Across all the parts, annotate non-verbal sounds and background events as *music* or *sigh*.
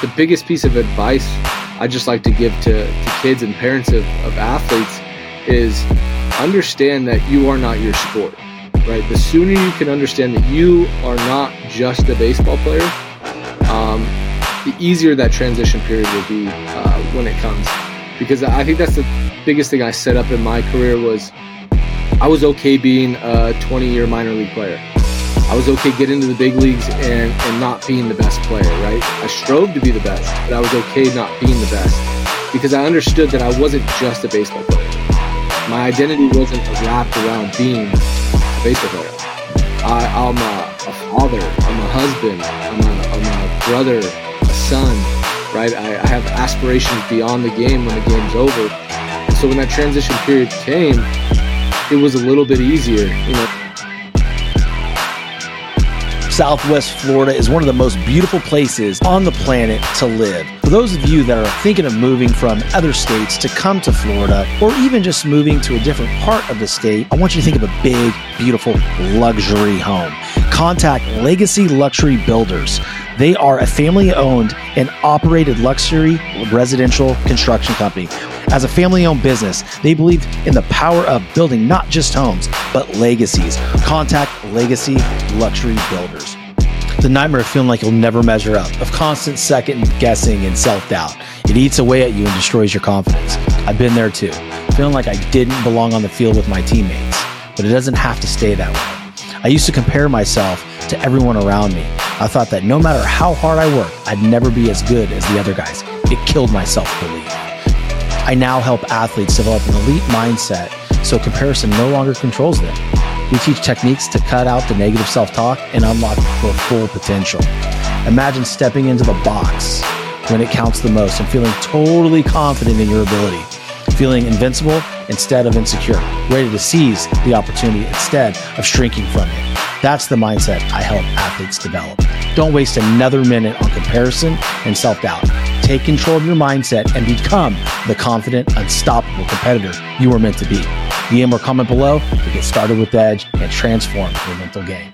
the biggest piece of advice I just like to give to, to kids and parents of, of athletes is understand that you are not your sport, right? The sooner you can understand that you are not just a baseball player, um, the easier that transition period will be uh, when it comes. Because I think that's the biggest thing I set up in my career was I was okay being a 20 year minor league player. I was okay getting into the big leagues and, and not being the best player, right? I strove to be the best, but I was okay not being the best because I understood that I wasn't just a baseball player. My identity wasn't wrapped around being a baseball player. I, am a, a, father, I'm a husband, I'm a, I'm a brother, a son, right? I, I have aspirations beyond the game when the game's over. And so when that transition period came, it was a little bit easier, you know. Southwest Florida is one of the most beautiful places on the planet to live. For those of you that are thinking of moving from other states to come to Florida, or even just moving to a different part of the state, I want you to think of a big, beautiful luxury home. Contact Legacy Luxury Builders. They are a family owned and operated luxury residential construction company. As a family owned business, they believe in the power of building not just homes, but legacies. Contact Legacy Luxury Builders. The nightmare of feeling like you'll never measure up, of constant second guessing and self doubt. It eats away at you and destroys your confidence. I've been there too, feeling like I didn't belong on the field with my teammates, but it doesn't have to stay that way. I used to compare myself to everyone around me. I thought that no matter how hard I worked, I'd never be as good as the other guys. It killed my self belief. I now help athletes develop an elite mindset so comparison no longer controls them. We teach techniques to cut out the negative self talk and unlock their full potential. Imagine stepping into the box when it counts the most and feeling totally confident in your ability, feeling invincible instead of insecure, ready to seize the opportunity instead of shrinking from it. That's the mindset I help athletes develop. Don't waste another minute on comparison and self doubt. Take control of your mindset and become the confident, unstoppable competitor you are meant to be. DM or comment below to get started with Edge and transform your mental game.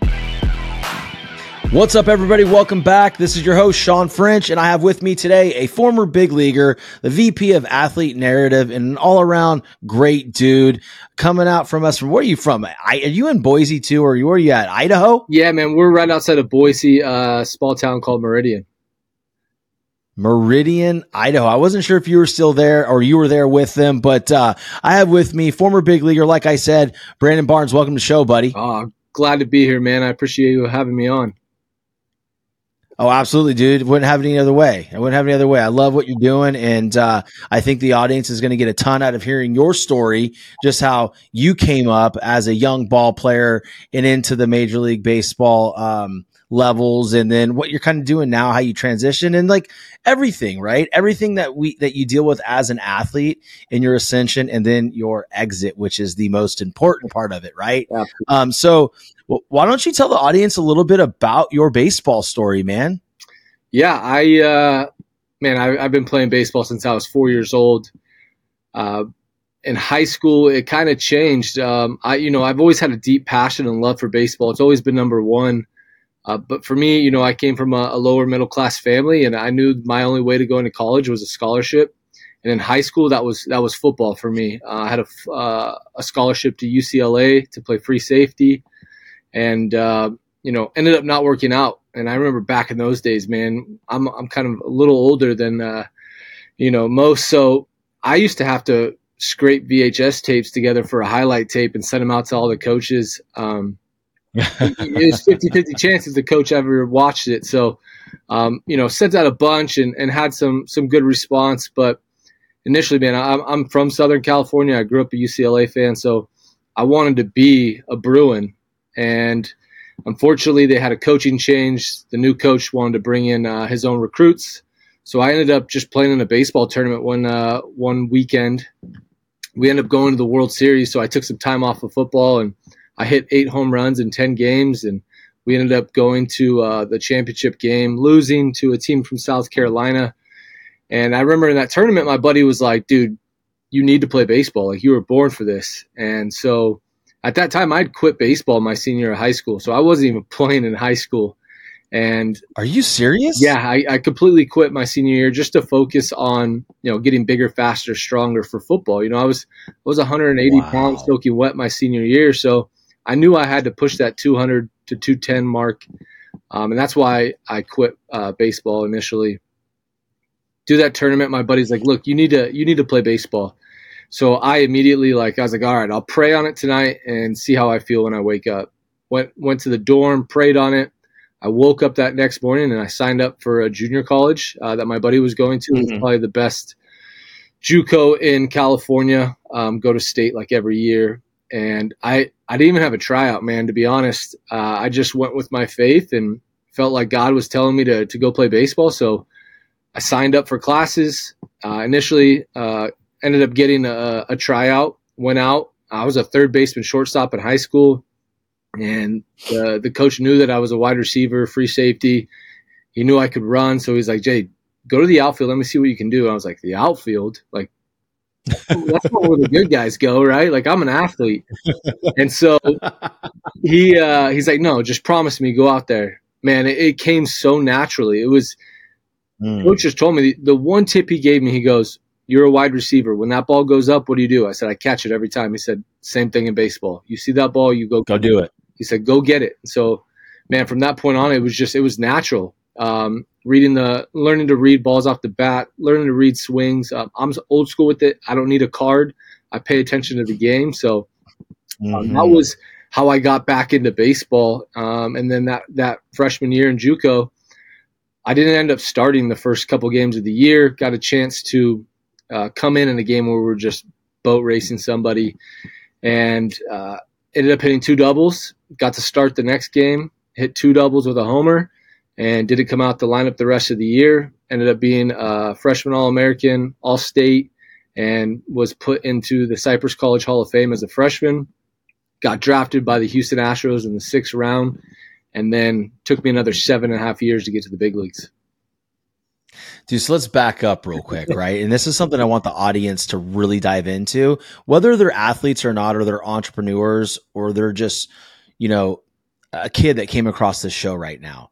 What's up, everybody? Welcome back. This is your host, Sean French, and I have with me today a former big leaguer, the VP of Athlete Narrative, and an all around great dude coming out from us. From where are you from? I, are you in Boise too, or where are you at? Idaho? Yeah, man, we're right outside of Boise, uh, small town called Meridian. Meridian, Idaho. I wasn't sure if you were still there or you were there with them, but uh, I have with me former big leaguer, like I said, Brandon Barnes. Welcome to the show, buddy. Oh, glad to be here, man. I appreciate you having me on. Oh, absolutely, dude. Wouldn't have it any other way. I wouldn't have it any other way. I love what you're doing. And uh, I think the audience is going to get a ton out of hearing your story, just how you came up as a young ball player and into the Major League Baseball um, levels and then what you're kind of doing now, how you transition and like everything, right? Everything that we, that you deal with as an athlete in your ascension and then your exit, which is the most important part of it, right? Yeah. Um, so well, why don't you tell the audience a little bit about your baseball story, man? Yeah, I uh, man, I, have been playing baseball since I was four years old. Uh, in high school, it kind of changed. Um, I, you know, I've always had a deep passion and love for baseball. It's always been number one. Uh, but for me, you know, I came from a, a, lower middle class family, and I knew my only way to go into college was a scholarship. And in high school, that was that was football for me. Uh, I had a, uh, a scholarship to UCLA to play free safety and uh, you know ended up not working out. And I remember back in those days, man, I'm I'm kind of a little older than uh, you know most, so I used to have to scrape VHS tapes together for a highlight tape and send them out to all the coaches. Um, *laughs* it was 50 50 chances the coach ever watched it. So, um, you know, sent out a bunch and, and had some some good response. But initially, man, I'm, I'm from Southern California. I grew up a UCLA fan. So I wanted to be a Bruin. And unfortunately, they had a coaching change. The new coach wanted to bring in uh, his own recruits, so I ended up just playing in a baseball tournament one uh, one weekend. We ended up going to the World Series, so I took some time off of football and I hit eight home runs in ten games, and we ended up going to uh, the championship game, losing to a team from South Carolina. And I remember in that tournament, my buddy was like, "Dude, you need to play baseball. Like you were born for this." And so at that time I'd quit baseball my senior year of high school, so I wasn't even *laughs* playing in high school. And are you serious? Yeah, I, I, completely quit my senior year just to focus on you know getting bigger, faster, stronger for football. You know, I was I was 180 wow. pounds soaking wet my senior year, so I knew I had to push that 200 to 210 mark, um, and that's why I quit uh, baseball initially. Do that tournament. My buddy's like, "Look, you need to you need to play baseball." So I immediately like I was like, "All right, I'll pray on it tonight and see how I feel when I wake up." Went went to the dorm, prayed on it I woke up that next morning and I signed up for a junior college uh, that my buddy was going to. Mm-hmm. It's probably the best JUCO in California. Um, go to state like every year, and I I didn't even have a tryout, man. To be honest, uh, I just went with my faith and felt like God was telling me to to go play baseball. So I signed up for classes. Uh, initially, uh, ended up getting a, a tryout. Went out. I was a third baseman, shortstop in high school and the the coach knew that I was a wide receiver, free safety. He knew I could run, so he's like, "Jay, go to the outfield. Let me see what you can do." And I was like, "The outfield? Like that's not where the good guys go, right? Like I'm an athlete." And so *laughs* he uh, he's like, "No, just promise me, go out there." Man, it, it came so naturally. It was. Mm. Coach just told me the, the one tip he gave me. He goes, "You're a wide receiver. When that ball goes up, what do you do?" I said, "I catch it every time." He said, "Same thing in baseball. You see that ball, you go go do it." he said, "Go get it." So, man, from that point on, it was just it was natural. Um, reading the, learning to read balls off the bat, learning to read swings. Um, I'm old school with it. I don't need a card. I pay attention to the game. So um, mm-hmm. that was how I got back into baseball. Um, and then that that freshman year in JUCO, I didn't end up starting the first couple games of the year. Got a chance to uh, come in in a game where we were just boat racing somebody, and uh, ended up hitting two doubles. Got to start the next game, hit two doubles with a homer, and didn't come out the lineup the rest of the year. Ended up being a freshman All American, All State, and was put into the Cypress College Hall of Fame as a freshman. Got drafted by the Houston Astros in the sixth round, and then took me another seven and a half years to get to the big leagues. Dude, so let's back up real quick, right? And this is something I want the audience to really dive into, whether they're athletes or not, or they're entrepreneurs, or they're just, you know, a kid that came across this show right now.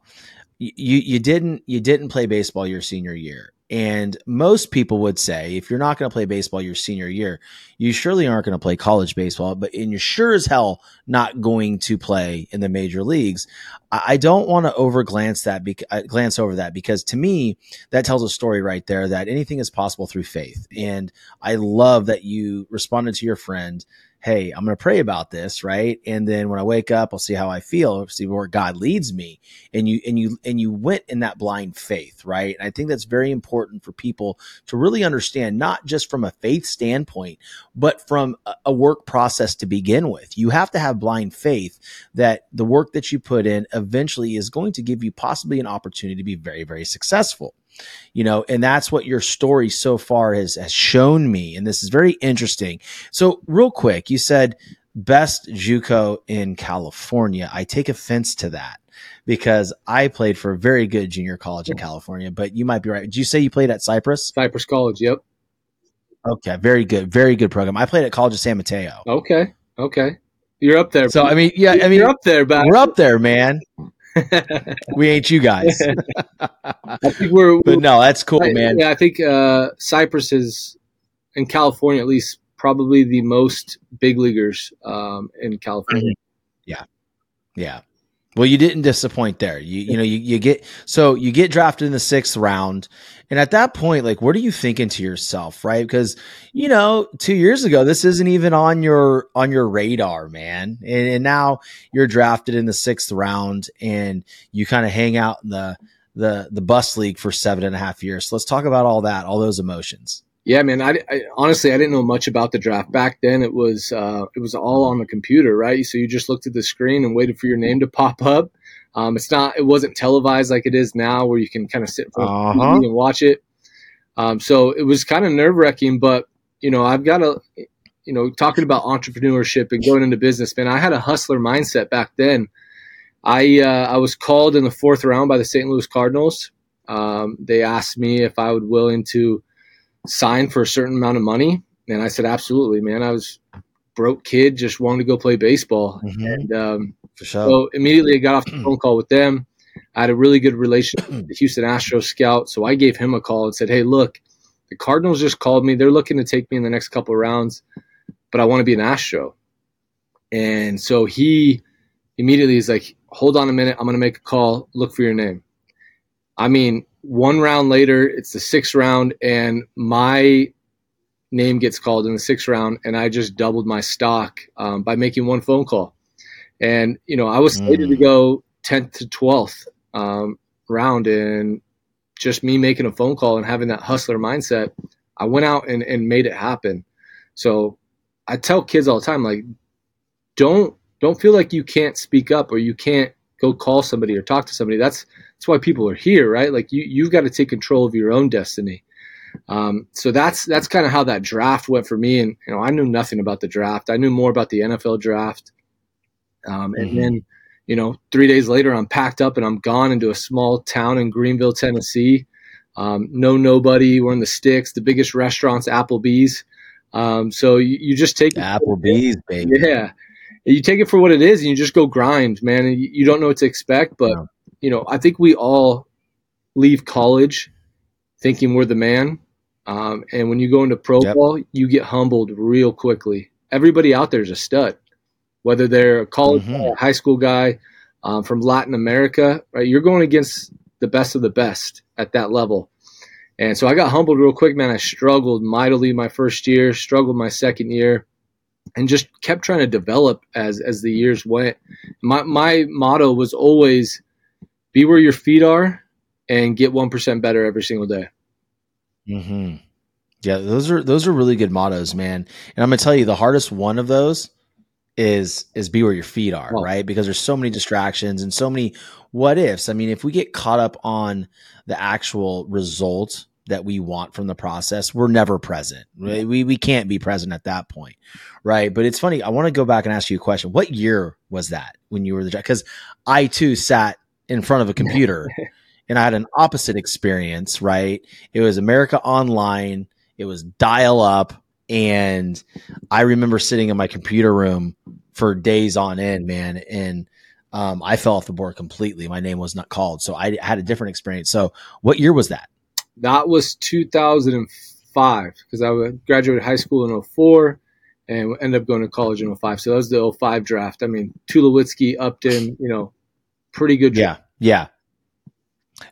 You you didn't you didn't play baseball your senior year. And most people would say if you're not going to play baseball your senior year, you surely aren't going to play college baseball, but and you're sure as hell not going to play in the major leagues. I don't want to over glance that, uh, glance over that because to me, that tells a story right there that anything is possible through faith. And I love that you responded to your friend hey, I'm going to pray about this, right? And then when I wake up, I'll see how I feel, see where God leads me. And you and you and you went in that blind faith, right? And I think that's very important for people to really understand, not just from a faith standpoint, but from a work process to begin with. You have to have blind faith that the work that you put in eventually is going to give you possibly an opportunity to be very, very successful you know and that's what your story so far has has shown me and this is very interesting. So real quick you said best juco in california. I take offense to that because i played for a very good junior college in california but you might be right. Did you say you played at cypress? Cypress college yep. Okay very good very good program. I played at college of san mateo. Okay okay. You're up there so i mean yeah i mean you're up there but we're up there man *laughs* we ain't you guys. *laughs* I think we're, but no, that's cool, I, man. Yeah, I think uh, Cypress is in California at least probably the most big leaguers um, in California. Mm-hmm. Yeah, yeah. Well, you didn't disappoint there. You you know you, you get so you get drafted in the sixth round, and at that point, like, what are you thinking to yourself, right? Because you know, two years ago, this isn't even on your on your radar, man. And, and now you're drafted in the sixth round, and you kind of hang out in the the the bus league for seven and a half years. So let's talk about all that, all those emotions. Yeah, man. I, I, honestly I didn't know much about the draft back then. It was uh, it was all on the computer, right? So you just looked at the screen and waited for your name to pop up. Um, it's not it wasn't televised like it is now, where you can kind of sit in uh-huh. and watch it. Um, so it was kind of nerve wracking, but you know I've got a you know talking about entrepreneurship and going into business, man. I had a hustler mindset back then. I uh, I was called in the fourth round by the St. Louis Cardinals. Um, they asked me if I would willing to sign for a certain amount of money? And I said, absolutely, man. I was broke kid, just wanted to go play baseball. Mm-hmm. And um, for sure. So immediately I got off the phone call with them. I had a really good relationship with the Houston Astros scout, so I gave him a call and said, "Hey, look, the Cardinals just called me. They're looking to take me in the next couple of rounds, but I want to be an Astro." And so he immediately is like, "Hold on a minute, I'm going to make a call. Look for your name." I mean, one round later, it's the sixth round, and my name gets called in the sixth round, and I just doubled my stock um, by making one phone call. And you know, I was slated mm. to go 10th to 12th um, round, and just me making a phone call and having that hustler mindset, I went out and, and made it happen. So I tell kids all the time, like, don't don't feel like you can't speak up or you can't go call somebody or talk to somebody. That's that's why people are here, right? Like you you've got to take control of your own destiny. Um, so that's that's kind of how that draft went for me. And you know, I knew nothing about the draft. I knew more about the NFL draft. Um, and mm-hmm. then, you know, three days later, I'm packed up and I'm gone into a small town in Greeneville, Tennessee. Um, no nobody. We're in the sticks. The biggest restaurants, Applebee's. Um, so you, you, just take Applebee's, baby. Yeah, you take it for what it is, and you just go grind, man. And you, you don't know what to expect, but yeah. You know, I think we all leave college thinking we're the man. Um, and when you go into pro yep. ball, you get humbled real quickly. Everybody out there is a stud, whether they're a college mm-hmm. guy, high school guy um, from Latin America, right? You're going against the best of the best at that level. And so I got humbled real quick, man. I struggled mightily my first year, struggled my second year, and just kept trying to develop as as the years went. My my motto was always be where your feet are and get 1% better every single day. Mm-hmm. Yeah, those are those are really good mottos, man. And I'm gonna tell you, the hardest one of those is is be where your feet are, oh. right? Because there's so many distractions and so many what ifs. I mean, if we get caught up on the actual result that we want from the process, we're never present. Right? We we can't be present at that point, right? But it's funny. I want to go back and ask you a question. What year was that when you were the because I too sat in front of a computer *laughs* and I had an opposite experience, right? It was America Online, it was dial up, and I remember sitting in my computer room for days on end, man, and um, I fell off the board completely. My name was not called, so I had a different experience. So, what year was that? That was 2005 because I graduated high school in 04 and ended up going to college in 05. So that was the 05 draft. I mean, Tulowitzki, Upton, you know, pretty good. Yeah, yeah.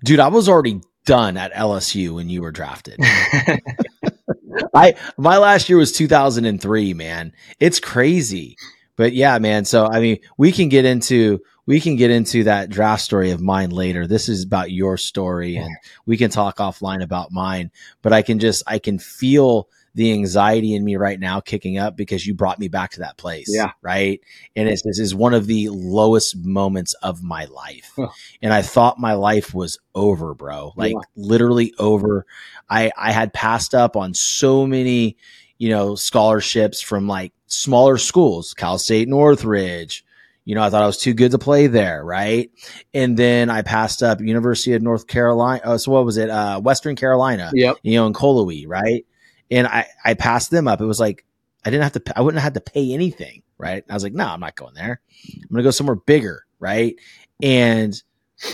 Dude, I was already done at LSU when you were drafted. *laughs* I my last year was 2003, man. It's crazy. But yeah, man. So I mean, we can get into we can get into that draft story of mine later. This is about your story and we can talk offline about mine, but I can just I can feel the anxiety in me right now kicking up because you brought me back to that place. Yeah. Right. And it's, this is one of the lowest moments of my life. Huh. And I thought my life was over, bro. Like yeah. literally over. I, I had passed up on so many, you know, scholarships from like smaller schools, Cal State Northridge. You know, I thought I was too good to play there, right? And then I passed up University of North Carolina. Oh, so what was it? Uh, Western Carolina. Yep. You know, in Cullowhee, right? And I I passed them up. It was like I didn't have to. I wouldn't have had to pay anything, right? I was like, no, I'm not going there. I'm gonna go somewhere bigger, right? And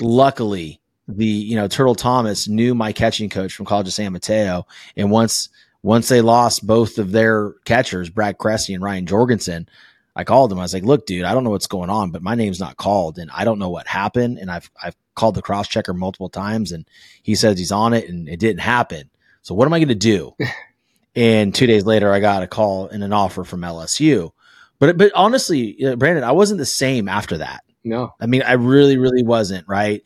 luckily, the you know Turtle Thomas knew my catching coach from College of San Mateo, and once once they lost both of their catchers, Brad Cresse and Ryan Jorgensen, I called him. I was like, "Look, dude, I don't know what's going on, but my name's not called, and I don't know what happened. And I've I've called the cross checker multiple times, and he says he's on it, and it didn't happen. So what am I going to do?" *laughs* And two days later, I got a call and an offer from LSU. But but honestly, Brandon, I wasn't the same after that. No, I mean, I really, really wasn't right.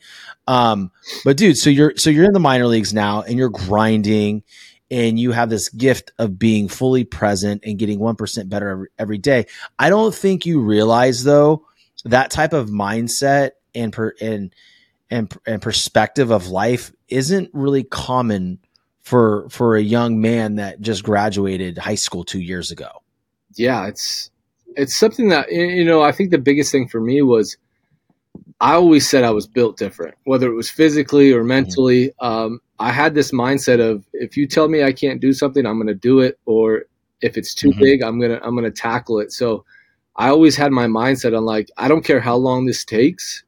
Um, but dude, so you're so you're in the minor leagues now, and you're grinding, and you have this gift of being fully present and getting one percent better every, every day. I don't think you realize though that type of mindset and per, and and and perspective of life isn't really common for for a young man that just graduated high school two years ago. Yeah, it's it's something that you know. I think the biggest thing for me was I always said I was built different, whether it was physically or mentally. Mm-hmm. Um, I had this mindset of if you tell me I can't do something, I'm going to do it, or if it's too mm-hmm. big, I'm gonna I'm gonna tackle it. So I always had my mindset on like I don't care how long this takes.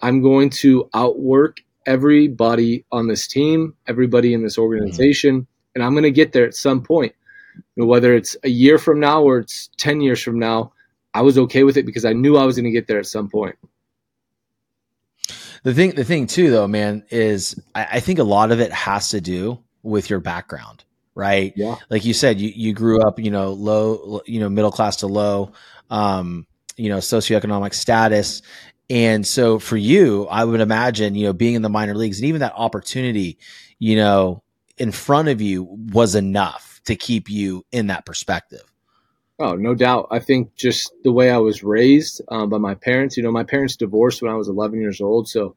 I'm going to outwork everybody on this team, everybody in this organization, mm-hmm. and I'm going to get there at some point. You know, whether it's a year from now or it's 10 years from now, I was okay with it because I knew I was going to get there at some point. The thing, the thing too, though, man, is I, I think a lot of it has to do with your background, right? Yeah. Like you said, you, you grew up, you know, low, you know, middle class to low, um, you know, socioeconomic status. And so for you, I would imagine, you know, being in the minor leagues and even that opportunity, you know, in front of you was enough to keep you in that perspective. Oh, no doubt. I think just the way I was raised um, by my parents, you know, my parents divorced when I was 11 years old. So,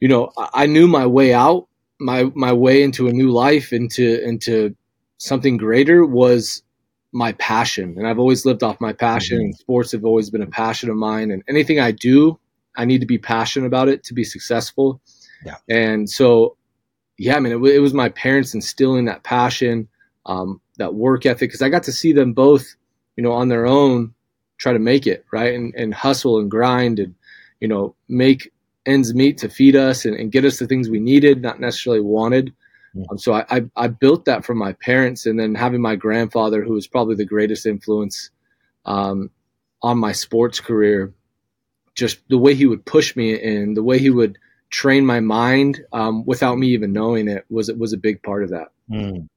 you know, I, I knew my way out, my, my way into a new life, into, into something greater was my passion. And I've always lived off my passion. Mm-hmm. Sports have always been a passion of mine. And anything I do, I need to be passionate about it to be successful. Yeah. And so, yeah, I mean, it, it was my parents instilling that passion um, that work ethic because I got to see them both, you know, on their own try to make it right and, and hustle and grind and you know make ends meet to feed us and, and get us the things we needed, not necessarily wanted. Um, so I, I, I built that from my parents, and then having my grandfather, who was probably the greatest influence um, on my sports career, just the way he would push me and the way he would train my mind um, without me even knowing it was was a big part of that. Mm.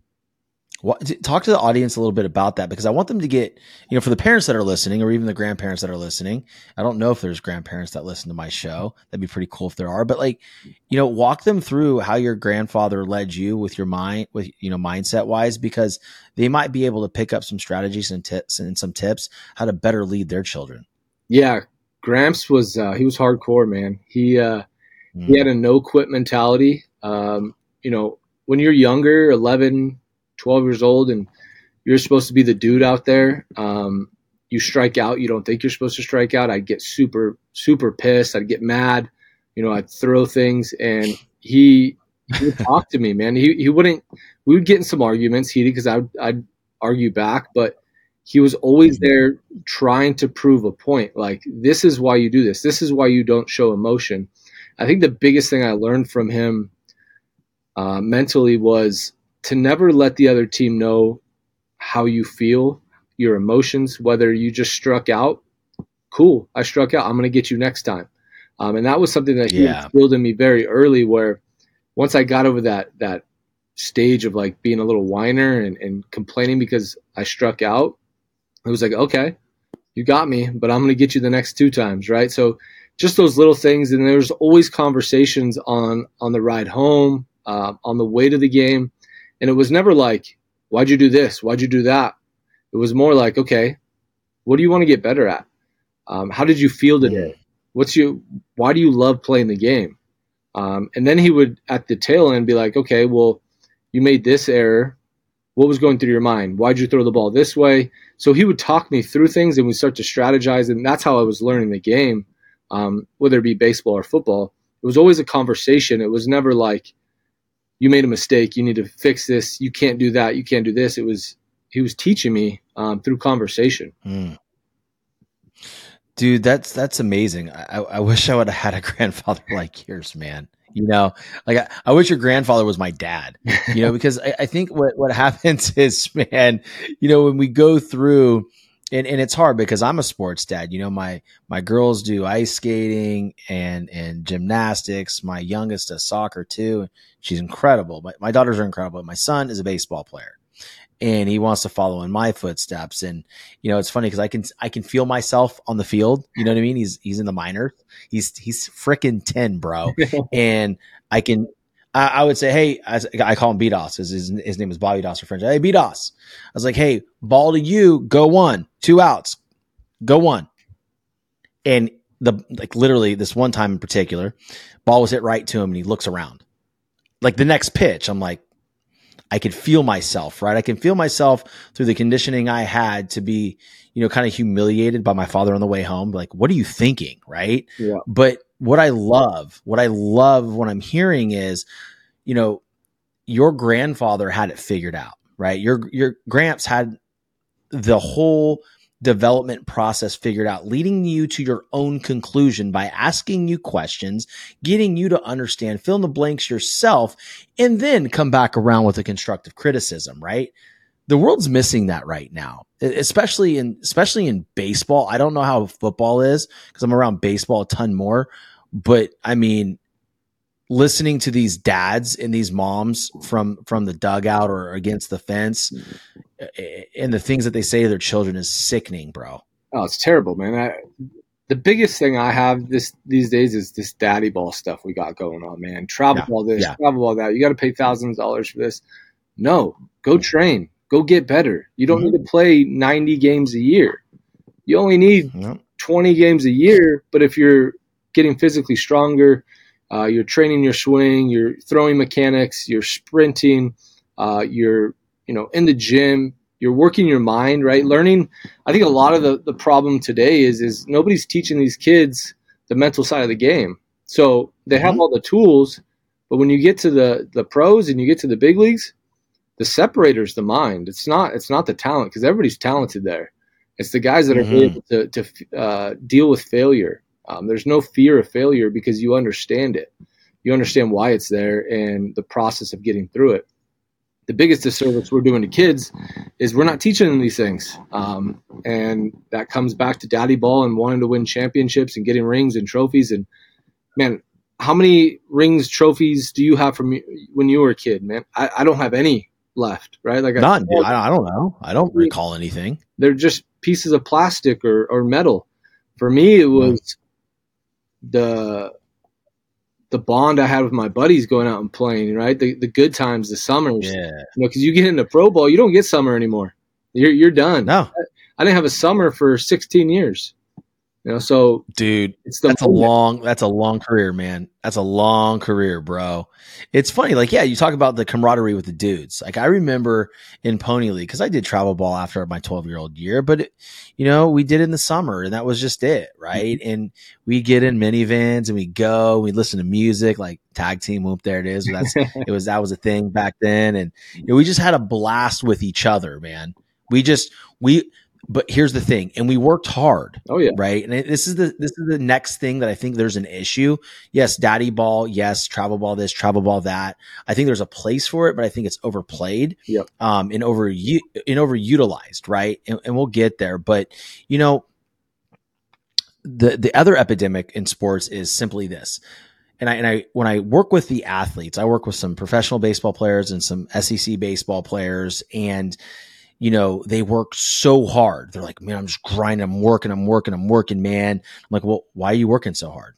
Talk to the audience a little bit about that because I want them to get, you know, for the parents that are listening or even the grandparents that are listening. I don't know if there's grandparents that listen to my show. That'd be pretty cool if there are. But like, you know, walk them through how your grandfather led you with your mind, with you know, mindset wise, because they might be able to pick up some strategies and tips and some tips how to better lead their children. Yeah, Gramps was uh, he was hardcore, man. He uh, mm. he had a no quit mentality. Um, you know, when you're younger, 11, 12 years old and you're supposed to be the dude out there. Um, you strike out, you don't think you're supposed to strike out. I'd get super, super pissed. I'd get mad. You know, I'd throw things and he, he would talk to me, man. He, he wouldn't, we would get in some arguments heated because I'd, I'd argue back, but he was always there trying to prove a point. Like, this is why you do this. This is why you don't show emotion. I think the biggest thing I learned from him uh, mentally was to never let the other team know how you feel, your emotions, whether you just struck out. Cool, I struck out. I'm going to get you next time. Um, and that was something that he yeah. instilled in me very early. Where once I got over that that stage of like being a little whiner and, and complaining because I struck out, it was like, okay, you got me, but I'm going to get you the next two times, right? So just those little things, and there's always conversations on on the ride home, uh, on the way to the game, and it was never like, why'd you do this? Why'd you do that? It was more like, okay, what do you want to get better at? Um, how did you feel today? What's you? Why do you love playing the game? Um, and then he would at the tail end be like, okay, well, you made this error. What was going through your mind? Why'd you throw the ball this way? So he would talk me through things, and we start to strategize, and that's how I was learning the game, um, whether it be baseball or football. It was always a conversation. It was never like, you made a mistake. You need to fix this. You can't do that. You can't do this. It was he was teaching me um, through conversation. Mm. Dude, that's that's amazing. I, I wish I would have had a *laughs* grandfather like yours, man. You know, like I, I wish your grandfather was my dad. You know, *laughs* because I, I think what what happens *laughs* is, man, you know, when we go through and, and it's hard because I'm a sports dad. You know, my my girls do ice skating and and gymnastics. My youngest does soccer too. She's incredible. My, my daughters are incredible. My son is a baseball player and he wants to follow in my footsteps. And you know, it's funny because I can I can feel myself on the field. You know what I mean? He's he's in the minors. He's he's freaking ten, bro. *laughs* and I can I, I would say, hey, I, I call him B Doss. His, his, name is Bobby Doss for French. Hey, B Doss. I was like, hey, ball to you, go one, two outs, go one. And the like literally this one time in particular, ball was hit right to him and he looks around. Like the next pitch, I'm like, I can feel myself, right? I can feel myself through the conditioning I had to be, you know, kind of humiliated by my father on the way home. Like, what are you thinking? Right. Yeah. But what I love, what I love what I'm hearing is, you know, your grandfather had it figured out, right? Your your gramps had the whole development process figured out, leading you to your own conclusion by asking you questions, getting you to understand, fill in the blanks yourself, and then come back around with a constructive criticism, right? The world's missing that right now, especially in especially in baseball. I don't know how football is because I'm around baseball a ton more, but I mean, listening to these dads and these moms from from the dugout or against the fence and the things that they say to their children is sickening, bro. Oh, it's terrible, man. I, the biggest thing I have this these days is this daddy ball stuff we got going on, man. Travel yeah, ball this, yeah. travel ball that. You got to pay thousands of dollars for this. No, go train, go get better. You don't mm-hmm. need to play 90 games a year. You only need 20 games a year. But if you're getting physically stronger, uh, you're training your swing, you're throwing mechanics, you're sprinting, uh, you're you know in the gym, you're working your mind, right? Learning. I think a lot of the, the problem today is is nobody's teaching these kids the mental side of the game. So they have mm-hmm. all the tools, but when you get to the the pros and you get to the big leagues, the separator is the mind. It's not it's not the talent because everybody's talented there. It's the guys that are mm-hmm. able to to uh, deal with failure um, there's no fear of failure because you understand it. You understand why it's there and the process of getting through it. The biggest disservice we're doing to kids is we're not teaching them these things. Um, and that comes back to daddy ball and wanting to win championships and getting rings and trophies. And man, how many rings, trophies do you have from when you were a kid, man? I, I don't have any left, right? Like none. I, I, don't know. I don't recall anything. They're just pieces of plastic or, or metal. For me, it hmm. was the the bond I had with my buddies going out and playing, right? The the good times, the summers. Yeah. You know, because you get into pro ball, you don't get summer anymore. You're you're done. No. I, I didn't have a summer for 16 years. You know, so dude, it's that's moment. a long that's a long career, man. That's a long career, bro. It's funny, like yeah, you talk about the camaraderie with the dudes. Like I remember in Pony League because I did travel ball after my 12 year old year, but it, you know we did in the summer and that was just it, right? Mm-hmm. And we get in minivans and we go, we listen to music like tag team whoop. There it is. That's *laughs* it was that was a thing back then, and you know, we just had a blast with each other, man. We just we but here's the thing and we worked hard oh yeah. right? And this is the this is the next thing that i think there's an issue. Yes daddy ball yes travel ball this travel ball that. I think there's a place for it but i think it's overplayed yep. um and over and overutilized right? And, and we'll get there but you know the the other epidemic in sports is simply this. And I, and I, when I work with the athletes, I work with some professional baseball players and some SEC baseball players, and you know, they work so hard. They're like, man, I'm just grinding, I'm working, I'm working, I'm working, man. I'm like, well, why are you working so hard?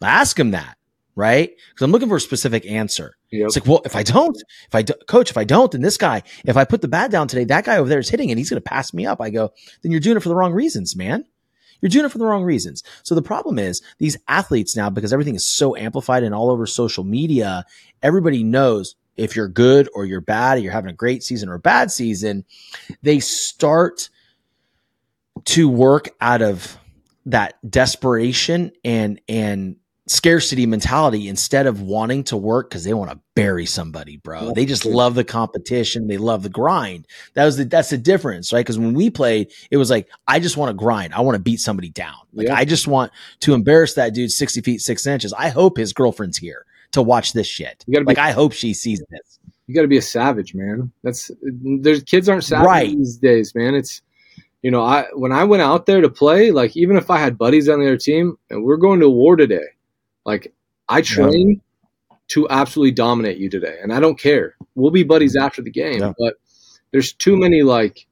I ask them that, right? Because I'm looking for a specific answer. Yep. It's like, well, if I don't, if I do, coach, if I don't, then this guy, if I put the bat down today, that guy over there is hitting and he's going to pass me up. I go, then you're doing it for the wrong reasons, man. You're doing it for the wrong reasons. So the problem is these athletes now, because everything is so amplified and all over social media, everybody knows if you're good or you're bad, or you're having a great season or a bad season, they start to work out of that desperation and and scarcity mentality instead of wanting to work because they want to bury somebody, bro. They just love the competition. They love the grind. That was the that's the difference, right? Because when we played, it was like I just want to grind. I want to beat somebody down. Like yeah. I just want to embarrass that dude sixty feet six inches. I hope his girlfriend's here to watch this shit. You gotta be, like I hope she sees this. You got to be a savage, man. That's there's kids aren't savage right. these days, man. It's you know, I when I went out there to play, like even if I had buddies on the other team and we're going to war today, like I train yeah. to absolutely dominate you today, and I don't care. We'll be buddies after the game, yeah. but there's too many like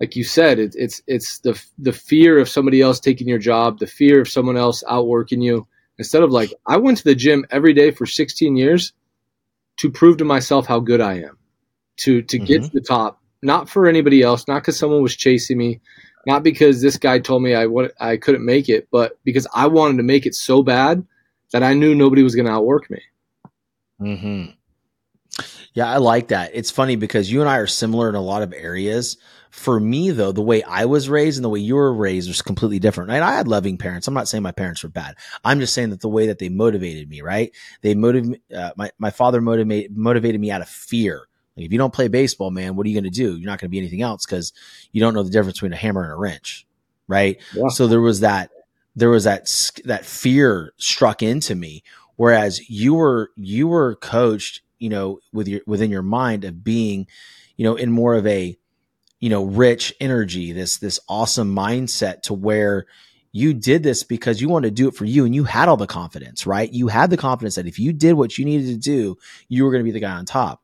like you said, it, it's it's the the fear of somebody else taking your job, the fear of someone else outworking you. Instead of like, I went to the gym every day for 16 years to prove to myself how good I am, to to mm-hmm. get to the top, not for anybody else, not because someone was chasing me, not because this guy told me I what I couldn't make it, but because I wanted to make it so bad that I knew nobody was going to outwork me. Hmm. Yeah, I like that. It's funny because you and I are similar in a lot of areas. For me, though, the way I was raised and the way you were raised was completely different. And I had loving parents. I'm not saying my parents were bad. I'm just saying that the way that they motivated me, right? They motivated uh, my my father motivated motivated me out of fear. Like if you don't play baseball, man, what are you going to do? You're not going to be anything else because you don't know the difference between a hammer and a wrench, right? Yeah. So there was that there was that that fear struck into me whereas you were you were coached, you know, with your within your mind of being, you know, in more of a you know, rich energy, this this awesome mindset to where you did this because you wanted to do it for you and you had all the confidence, right? You had the confidence that if you did what you needed to do, you were going to be the guy on top.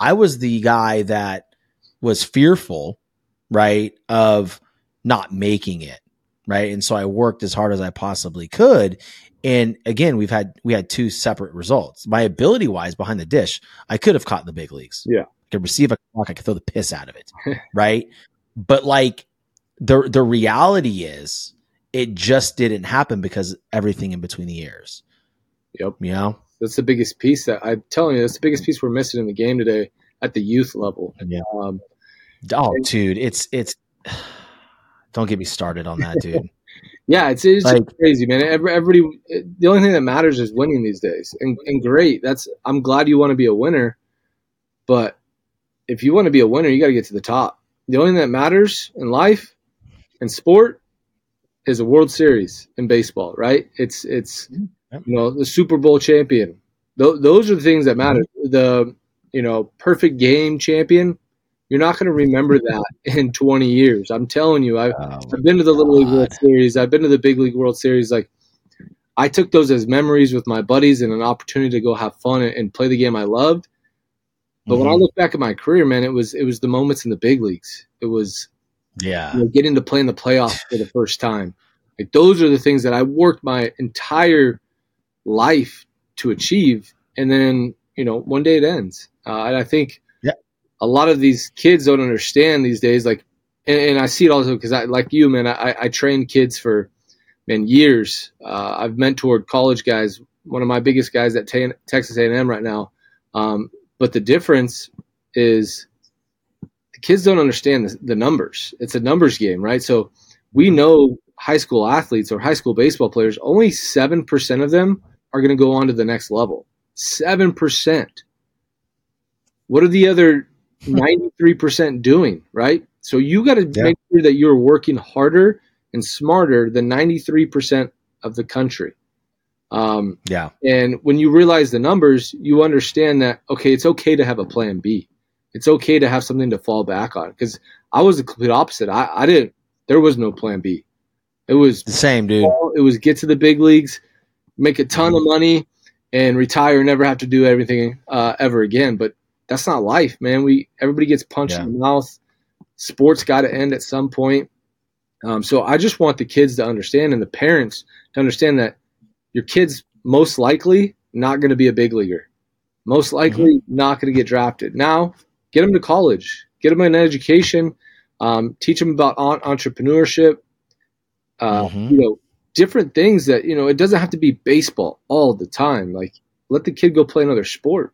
I was the guy that was fearful, right, of not making it, right? And so I worked as hard as I possibly could. And again, we've had we had two separate results. My ability wise behind the dish, I could have caught in the big leagues. Yeah. I could receive a clock, I could throw the piss out of it. *laughs* right. But like the the reality is it just didn't happen because everything in between the ears. Yep. You know? That's the biggest piece that I'm telling you, that's the biggest piece we're missing in the game today at the youth level. Yeah. Um, oh, dude, it's it's. *sighs* Don't get me started on that, dude. *laughs* yeah, it's, it's like, crazy, man. Every, Everybody, the only thing that matters is winning these days, and and great. That's I'm glad you want to be a winner, but if you want to be a winner, you got to get to the top. The only thing that matters in life and sport is a World Series in baseball, right? It's it's you know the Super Bowl champion. Th- those are the things that matter. Mm-hmm. The you know perfect game champion. You're not going to remember *laughs* that in 20 years. I'm telling you. I've, oh I've been to the Little League World Series. I've been to the Big League World Series. Like I took those as memories with my buddies and an opportunity to go have fun and, and play the game I loved. But mm-hmm. when I mm-hmm. look back at my career, man, it was it was the moments in the big leagues. It was yeah, you know, getting to play in the playoffs for the first time. Like those are the things that I worked my entire life to achieve, and then you know one day it ends. Uh, and I think. A lot of these kids don't understand these days. Like, and, and I see it also because I like you, man. I, I trained kids for man years. Uh, I've mentored college guys. One of my biggest guys at T- Texas A&M right now. Um, but the difference is the kids don't understand the, the numbers. It's a numbers game, right? So we know high school athletes or high school baseball players, only 7% of them are going to go on to the next level. 7%. What are the other 93% doing, right? So you got to yeah. make sure that you're working harder and smarter than 93% of the country. Um, yeah. And when you realize the numbers, you understand that, okay, it's okay to have a plan B. It's okay to have something to fall back on. Because I was the complete opposite. I, I didn't, there was no plan B. It was the same, dude. It was get to the big leagues, make a ton of money, and retire, and never have to do everything uh, ever again. But that's not life, man. We everybody gets punched yeah. in the mouth. Sports got to end at some point. Um, so I just want the kids to understand and the parents to understand that your kid's most likely not going to be a big leaguer, most likely mm-hmm. not going to get drafted. Now, get them to college, get them an education, um, teach them about entrepreneurship, uh, mm-hmm. you know, different things that, you know, it doesn't have to be baseball all the time. Like let the kid go play another sport.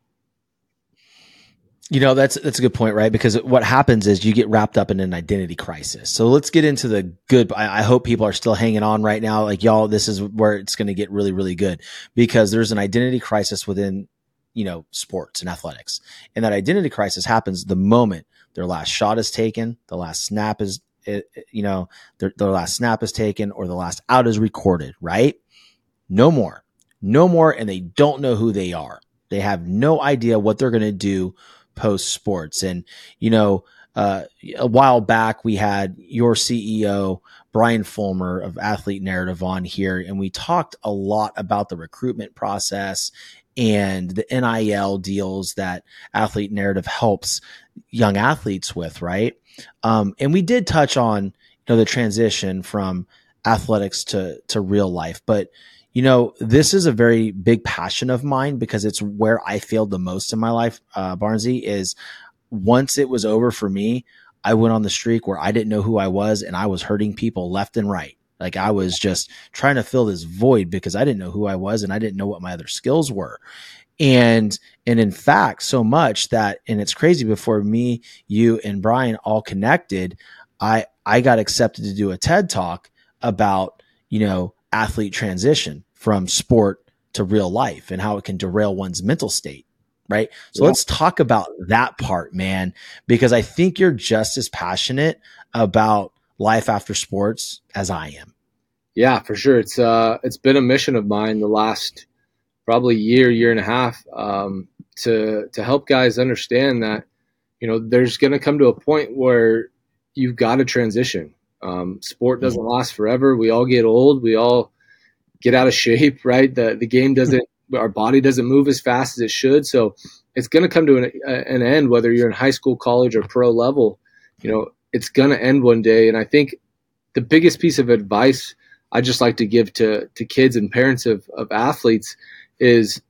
You know, that's that's a good point, right? Because what happens is you get wrapped up in an identity crisis. So let's get into the good. I, I hope people are still hanging on right now. Like y'all, this is where it's going to get really, really good because there's an identity crisis within, you know, sports and athletics. And that identity crisis happens the moment their last shot is taken, the last snap is eh, eh, you know, their, their last snap is taken or the last out is recorded, right? No more, no more. And they don't know who they are. They have no idea what they're going to do post sports. And, you know, uh, a while back, we had your CEO, Brian Fulmer of Athlete Narrative on here, and we talked a lot about the recruitment process and the NIL deals that Athlete Narrative helps young athletes with, right? Um, and we did touch on you know the transition from athletics to to real life, but you know this is a very big passion of mine because it's where I failed the most in my life. Uh, Barnsey is once it was over for me, I went on the streak where I didn't know who I was and I was hurting people left and right. Like I was just trying to fill this void because I didn't know who I was and I didn't know what my other skills were and and in fact so much that and it's crazy before me you and brian all connected i i got accepted to do a ted talk about you know athlete transition from sport to real life and how it can derail one's mental state right so yeah. let's talk about that part man because i think you're just as passionate about life after sports as I am. Yeah, for sure. It's uh, it's been a mission of mine the last probably year, year and a half, um, to to help guys understand that you know there's going to come to a point where you've got to transition. Um, sport doesn't mm-hmm. last forever. We all get old. We all get out of *laughs* shape, right? The the game doesn't. Our body doesn't move as fast as it should. So it's going to come to an, an end, whether you're in high school, college, or pro level. You know, it's going to end one day. And I think the biggest piece of advice I just like to give to to kids and parents of of athletes is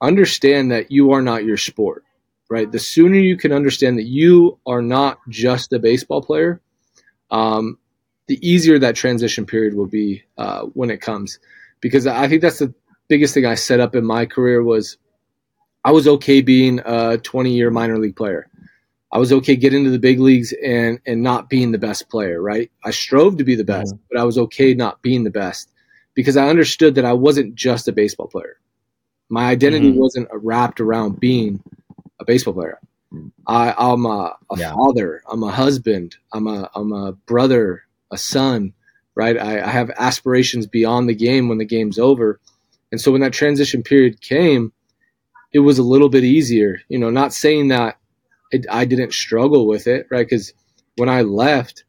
understand that you are not your sport. Right. The sooner you can understand that you are not just a baseball player, um, the easier that transition period will be uh, when it comes. Because I think that's the biggest thing I set up in my career was I was okay being a 20 year minor league player. I was okay getting to the big leagues and and not being the best player, right? I strove to be the best, mm-hmm. but I was okay not being the best because I understood that I wasn't just a baseball player. My identity mm-hmm. wasn't wrapped around being a baseball player. I, am a, a yeah. father. I'm a husband. I'm a I'm a brother, a son. Right. I, I have aspirations beyond the game when the game's over, and so when that transition period came, it was a little bit easier. You know, not saying that it, I didn't struggle with it, right? Because when I left,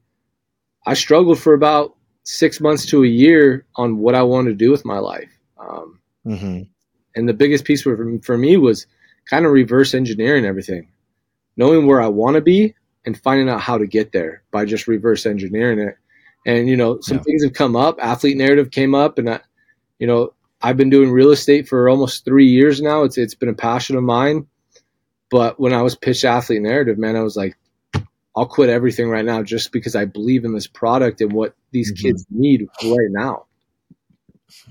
I struggled for about six months to a year on what I wanted to do with my life. Um, mm-hmm. And the biggest piece for, for me was kind of reverse engineering everything, knowing where I want to be and finding out how to get there by just reverse engineering it. And, you know, some yeah. things have come up. Athlete narrative came up, and, I, you know, I've been doing real estate for almost three years now. It's, it's been a passion of mine. But when I was pitched athlete narrative, man, I was like, I'll quit everything right now just because I believe in this product and what these mm-hmm. kids need right now.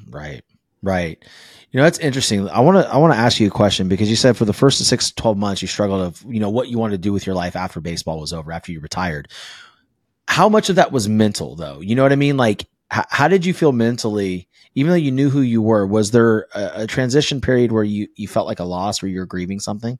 Right. Right. You know, that's interesting. I want to, I want to ask you a question because you said for the first six to 12 months, you struggled of, you know, what you wanted to do with your life after baseball was over, after you retired. How much of that was mental though? You know what I mean? Like, h- how did you feel mentally, even though you knew who you were? Was there a, a transition period where you, you felt like a loss, where you're grieving something?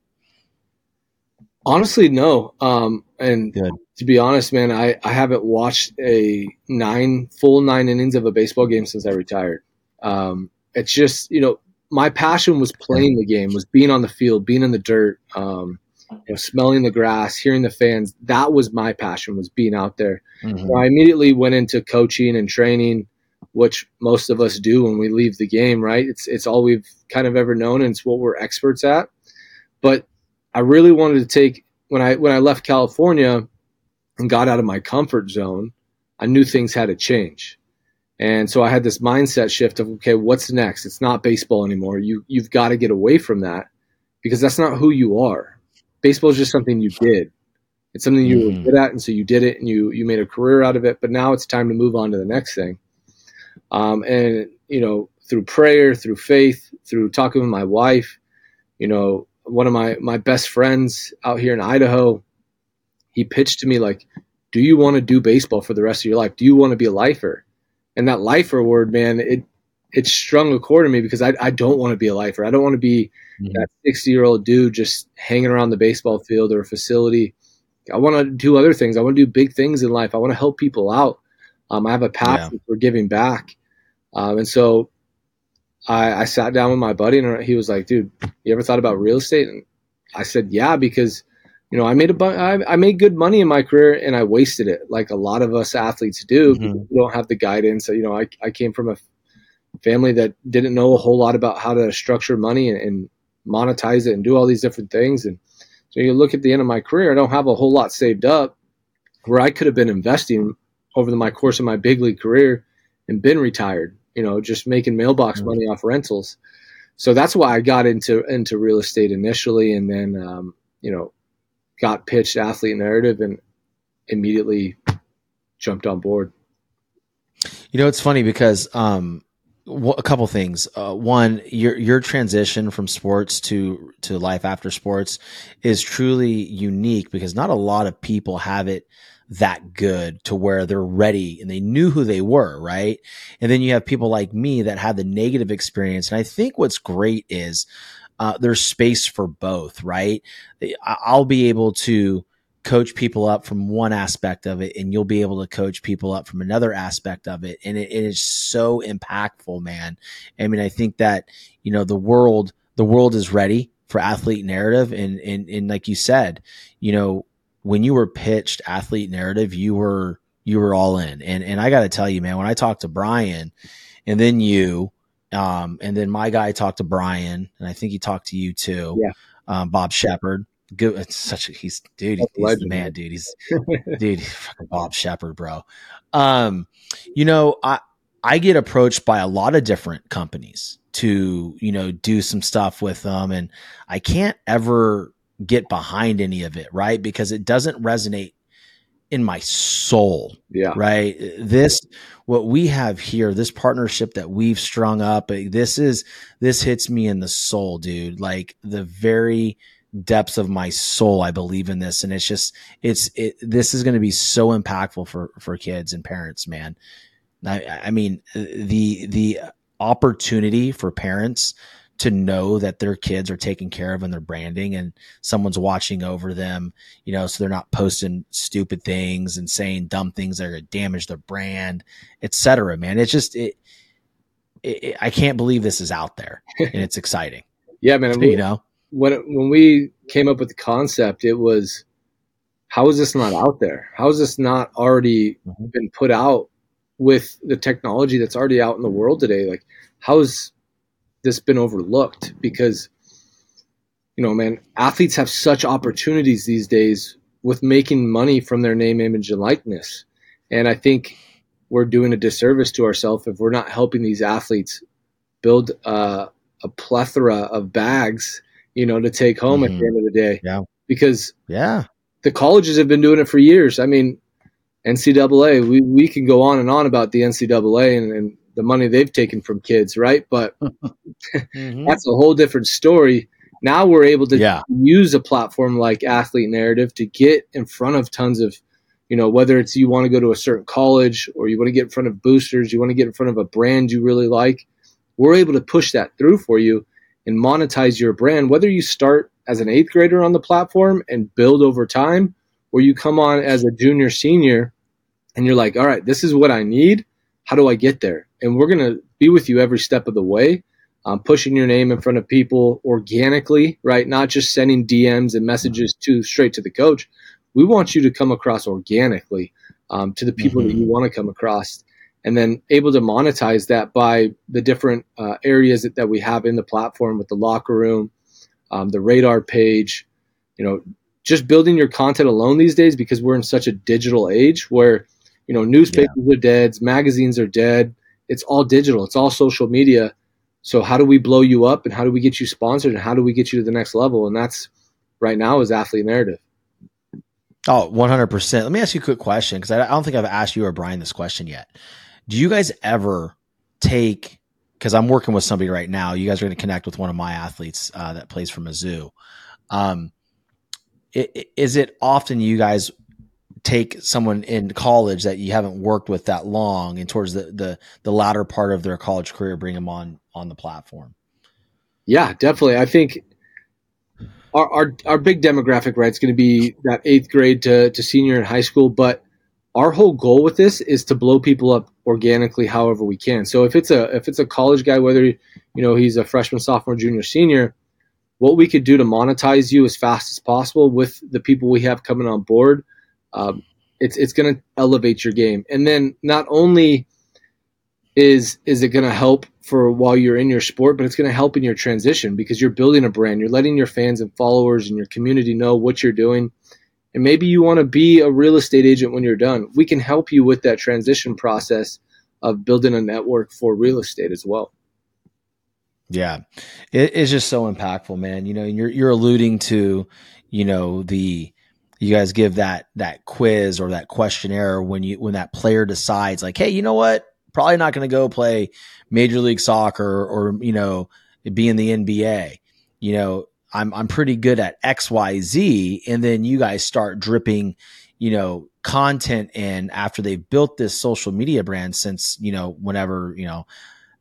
Honestly, no. Um, and Good. to be honest, man, I, I haven't watched a nine full nine innings of a baseball game since I retired. Um, it's just you know my passion was playing the game, was being on the field, being in the dirt, um, you know, smelling the grass, hearing the fans. That was my passion, was being out there. Mm-hmm. So I immediately went into coaching and training, which most of us do when we leave the game. Right? It's it's all we've kind of ever known, and it's what we're experts at. But I really wanted to take when I when I left California and got out of my comfort zone, I knew things had to change. And so I had this mindset shift of okay, what's next? It's not baseball anymore. You you've got to get away from that because that's not who you are. Baseball is just something you did. It's something you mm. were good at, and so you did it, and you you made a career out of it. But now it's time to move on to the next thing. Um, and you know, through prayer, through faith, through talking with my wife, you know, one of my my best friends out here in Idaho, he pitched to me like, "Do you want to do baseball for the rest of your life? Do you want to be a lifer?" And that lifer word, man, it it strung a chord in me because I I don't want to be a lifer. I don't want to be mm-hmm. that sixty year old dude just hanging around the baseball field or a facility. I want to do other things. I want to do big things in life. I want to help people out. Um, I have a passion yeah. for giving back, um, and so I, I sat down with my buddy and he was like, dude, you ever thought about real estate? And I said, yeah, because, you know, I made a bu- I, I made good money in my career and I wasted it like a lot of us athletes do. Mm-hmm. We don't have the guidance. You know, I, I came from a family that didn't know a whole lot about how to structure money and, and monetize it and do all these different things. And so you look at the end of my career, I don't have a whole lot saved up where I could have been investing over the, my course of my big league career and been retired you know, just making mailbox mm-hmm. money off rentals. So that's why I got into into real estate initially, and then um, you know, got pitched athlete narrative and immediately jumped on board. You know, it's funny because um, a couple things. Uh, one, your your transition from sports to to life after sports is truly unique because not a lot of people have it that good to where they're ready and they knew who they were, right? And then you have people like me that had the negative experience. And I think what's great is uh, there's space for both, right? I'll be able to coach people up from one aspect of it and you'll be able to coach people up from another aspect of it. And it, it is so impactful man. I mean i think that you know the world the world is ready for athlete narrative. And and, and like you said you know when you were pitched athlete narrative you were you were all in. And and i got to tell you man when i talked to brian and then you um and then my guy talked to brian and i think he talked to you too yeah. um, bob shepard good. It's such a he's dude. He's, he's the man, dude. He's *laughs* dude. He's fucking Bob Shepard, bro. Um, you know, I I get approached by a lot of different companies to you know do some stuff with them, and I can't ever get behind any of it, right? Because it doesn't resonate in my soul. Yeah. Right. This, what we have here, this partnership that we've strung up, this is, this hits me in the soul, dude. Like the very depths of my soul i believe in this. And it's just it's it this is going to be so impactful for for kids and parents man. I i mean the the opportunity for parents to know that their kids are taken care of and their branding and someone's watching over them you know so they're not posting stupid things and saying dumb things that are going to damage their brand etc man. It's just it, it, it, i can't believe this is out there and it's exciting. *laughs* Yeah man *laughs* you know when when we came up with the concept, it was how is this not out there? How is this not already mm-hmm. been put out with the technology that's already out in the world today? Like, how has this been overlooked? Because you know, man, athletes have such opportunities these days with making money from their name, image, and likeness. And I think we're doing a disservice to ourselves if we're not helping these athletes build uh, a plethora of bags you know, to take home mm-hmm. at the end of the day. Yeah. Because yeah, the colleges have been doing it for years. I mean, NCAA, we, we can go on and on about the NCAA and, and the money they've taken from kids, right? But *laughs* *laughs* mm-hmm. that's a whole different story. Now we're able to yeah. use a platform like Athlete Narrative to get in front of tons of, you know, whether it's you want to go to a certain college or you want to get in front of boosters, you want to get in front of a brand you really like. We're able to push that through for you and monetize your brand, whether you start as an eighth grader on the platform and build over time, or you come on as a junior, senior, and you're like, all right, this is what I need. How do I get there? And we're going to be with you every step of the way, um, pushing your name in front of people organically, right? Not just sending DMs and messages to straight to the coach. We want you to come across organically um, to the people mm-hmm. that you want to come across and then able to monetize that by the different uh, areas that, that we have in the platform with the locker room, um, the radar page, you know, just building your content alone these days because we're in such a digital age where, you know, newspapers yeah. are dead, magazines are dead. It's all digital. It's all social media. So how do we blow you up and how do we get you sponsored and how do we get you to the next level? And that's right now is athlete narrative. Oh, 100%. Let me ask you a quick question because I don't think I've asked you or Brian this question yet. Do you guys ever take? Because I'm working with somebody right now. You guys are going to connect with one of my athletes uh, that plays for Mizzou. Um, is it often you guys take someone in college that you haven't worked with that long and towards the the, the latter part of their college career bring them on on the platform yeah definitely i think our our, our big demographic right is going to be that eighth grade to, to senior in high school but our whole goal with this is to blow people up organically however we can. So if it's a if it's a college guy, whether you know he's a freshman, sophomore, junior, senior, what we could do to monetize you as fast as possible with the people we have coming on board, um, it's it's going to elevate your game. And then not only is is it going to help for while you're in your sport, but it's going to help in your transition because you're building a brand. You're letting your fans and followers and your community know what you're doing and maybe you want to be a real estate agent when you're done. We can help you with that transition process of building a network for real estate as well. Yeah, it is just so impactful, man. You know, you're you're alluding to, you know, the you guys give that that quiz or that questionnaire when you when that player decides like, hey, you know what, probably not going to go play Major League Soccer or you know be in the NBA. You know, I'm I'm pretty good at XYZ and then you guys start dripping, you know, content in after they've built this social media brand since, you know, whenever, you know,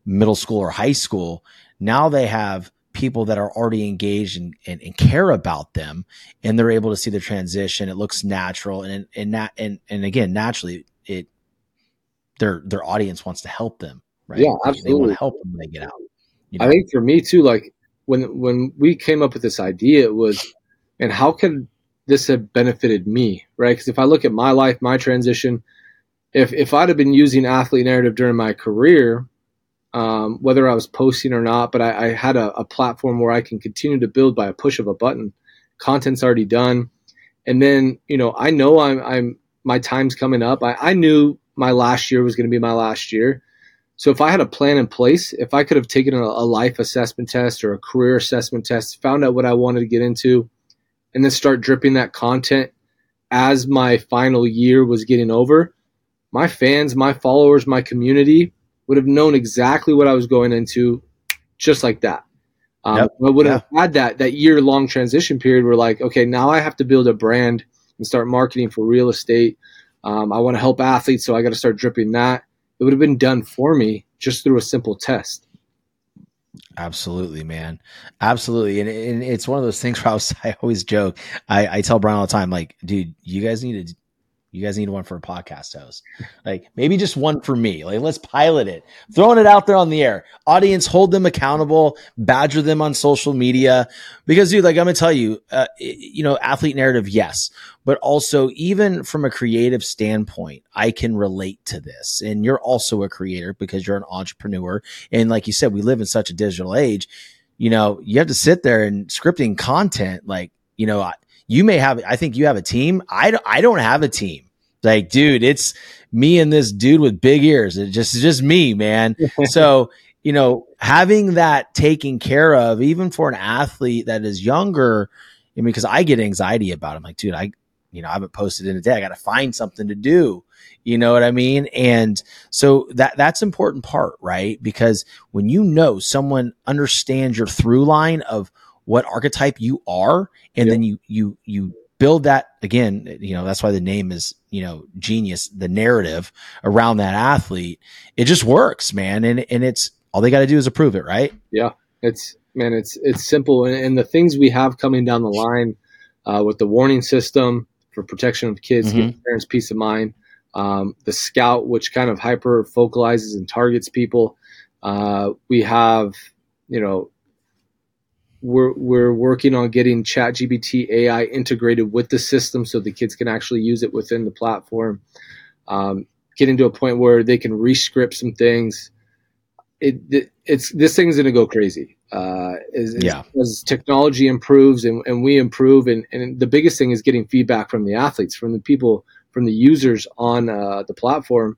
middle school or high school. Now they have people that are already engaged and, and, and, care about them and they're able to see the transition it looks natural and and that and, and again naturally it their their audience wants to help them right yeah absolutely. they want to help them when they get out you know? i think for me too like when when we came up with this idea it was and how could this have benefited me right because if i look at my life my transition if if i'd have been using athlete narrative during my career um, whether I was posting or not, but I, I had a, a, platform where I can continue to build by a push of a button. Content's already done, and then you know I know I'm, I'm my time's coming up. I, I knew my last year was going to be my last year, so if I had a plan in place, if I could have taken a, a life assessment test or a career assessment test, found out what I wanted to get into, and then start dripping that content as my final year was getting over, my fans, my followers, my community would have known exactly what I was going into, just like that. Um, yep. I would have had that that year long transition period where like, okay, now I have to build a brand and start marketing for real estate. Um, I want to help athletes, so I got to start dripping that. It would have been done for me just through a simple test. Absolutely, man. Absolutely. And, and, it's one of those things *laughs* where I, was, I always joke. I, I tell Brian all the time, like, dude, you guys need to you guys need one for a podcast host. Like maybe just one for me. Like let's pilot it. Throwing it out there on the air. Audience, hold them accountable. Badger them on social media. Because dude, like I'm gonna tell you, uh, you know, athlete narrative, yes, but also even from a creative standpoint, I can relate to this. And you're also a creator because you're an entrepreneur. And like you said, we live in such a digital age. You know, you have to sit there and scripting content. Like you know, you may have, I think you have a team. I, I don't have a team. Like, dude, it's me and this dude with big ears. It just, it's just me, man. *laughs* so, you know, having that taken care of, even for an athlete that is younger, I mean, because I get anxiety about it. I'm like, dude, I, you know, I haven't posted in a day. I got to find something to do. You know what I mean? And so that that's important part, right? Because when you know someone understands your through line of what archetype you are and yep. then you you you build that again you know that's why the name is you know genius the narrative around that athlete it just works man and and it's all they got to do is approve it right yeah it's man it's it's simple and, and the things we have coming down the line uh, with the warning system for protection of kids mm-hmm. parents peace of mind um, the scout which kind of hyper focalizes and targets people uh, we have you know we're we're working on getting ChatGPT AI integrated with the system so the kids can actually use it within the platform. Um, getting to a point where they can rescript some things. It, it it's this thing's going to go crazy. Uh, as, yeah. as, technology improves and, and we improve, and, and the biggest thing is getting feedback from the athletes, from the people, from the users on uh, the platform,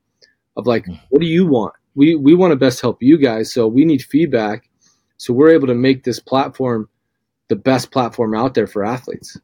of like, mm. what do you want? We we want to best help you guys, so we need feedback so we're able to make this platform the best platform out there for athletes.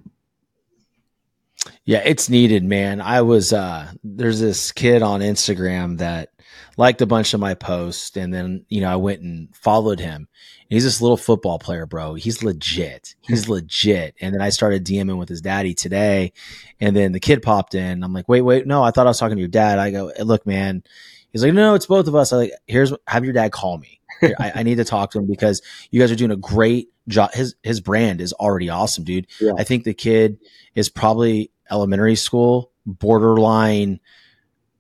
Yeah, it's needed, man. I was uh there's this kid on Instagram that liked a bunch of my posts and then, you know, I went and followed him. He's this little football player, bro. He's legit. He's legit. And then I started DMing with his daddy today. And then the kid popped in. I'm like, wait, wait, no, I thought I was talking to your dad. I go, look, man. He's like, no, no, it's both of us. I like, here's have your dad call me. I, I, need to talk to him because you guys are doing a great job. His his brand is already awesome, dude. Yeah. I think the kid is probably elementary school, borderline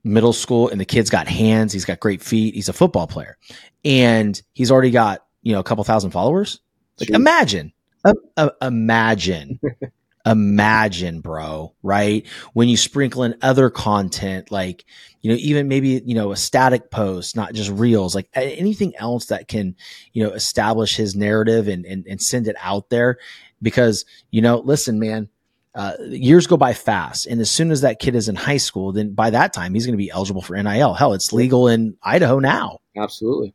middle school, and the kid's got hands. He's got great feet. He's a football player, and he's already got you know a couple thousand followers. Like Jeez. imagine, uh, uh, imagine *laughs* imagine, bro, right? When you sprinkle in other content, like, you know, even maybe, you know, a static post, not just reels, like anything else that can, you know, establish his narrative and, and, and send it out there. Because, you know, listen, man, uh, years go by fast. And as soon as that kid is in high school, then by that time, he's going to be eligible for NIL. Hell, it's legal in Idaho now. Absolutely.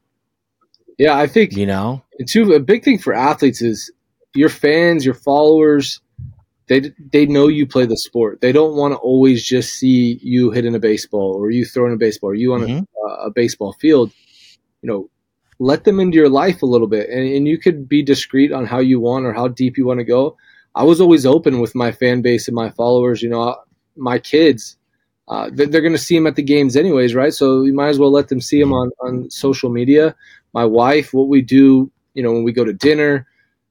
Yeah, I think, you know, two, a big thing for athletes is your fans, your followers, they they know you play the sport. They don't want to always just see you hitting a baseball or you throwing a baseball or you on mm-hmm. a, a, baseball field. You know, let them into your life a little bit, and, and you could be discreet on how you want or how deep you want to go. I was always open with my fan base and my followers. You know, my kids. Uh, they're, they're going to see them at the games anyways, right? So you might as well let them see them on, on social media. My wife, what we do, you know, when we go to dinner,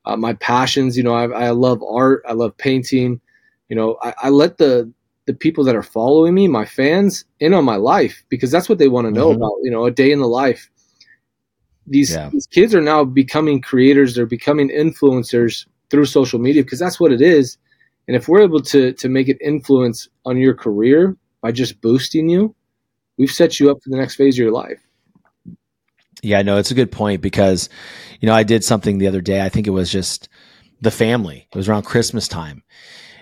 uh, my passions. You know, I, I, love art. I love painting. You know, I, I, let the the people that are following me, my fans, in on my life because that's what they want to know mm-hmm. about. You know, a day in the life. These, yeah. these kids are now becoming creators. They're becoming influencers through social media because that's what it is. And if we're able to to make an influence on your career by just boosting you, we've set you up for the next phase of your life. Yeah, no, it's a good point because, you know, I did something the other day. I think it was just the family. It was around Christmas time.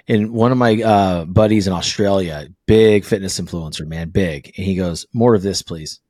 And one of my uh, buddies in Australia, big fitness influencer, man, big. And he goes, More of this, please.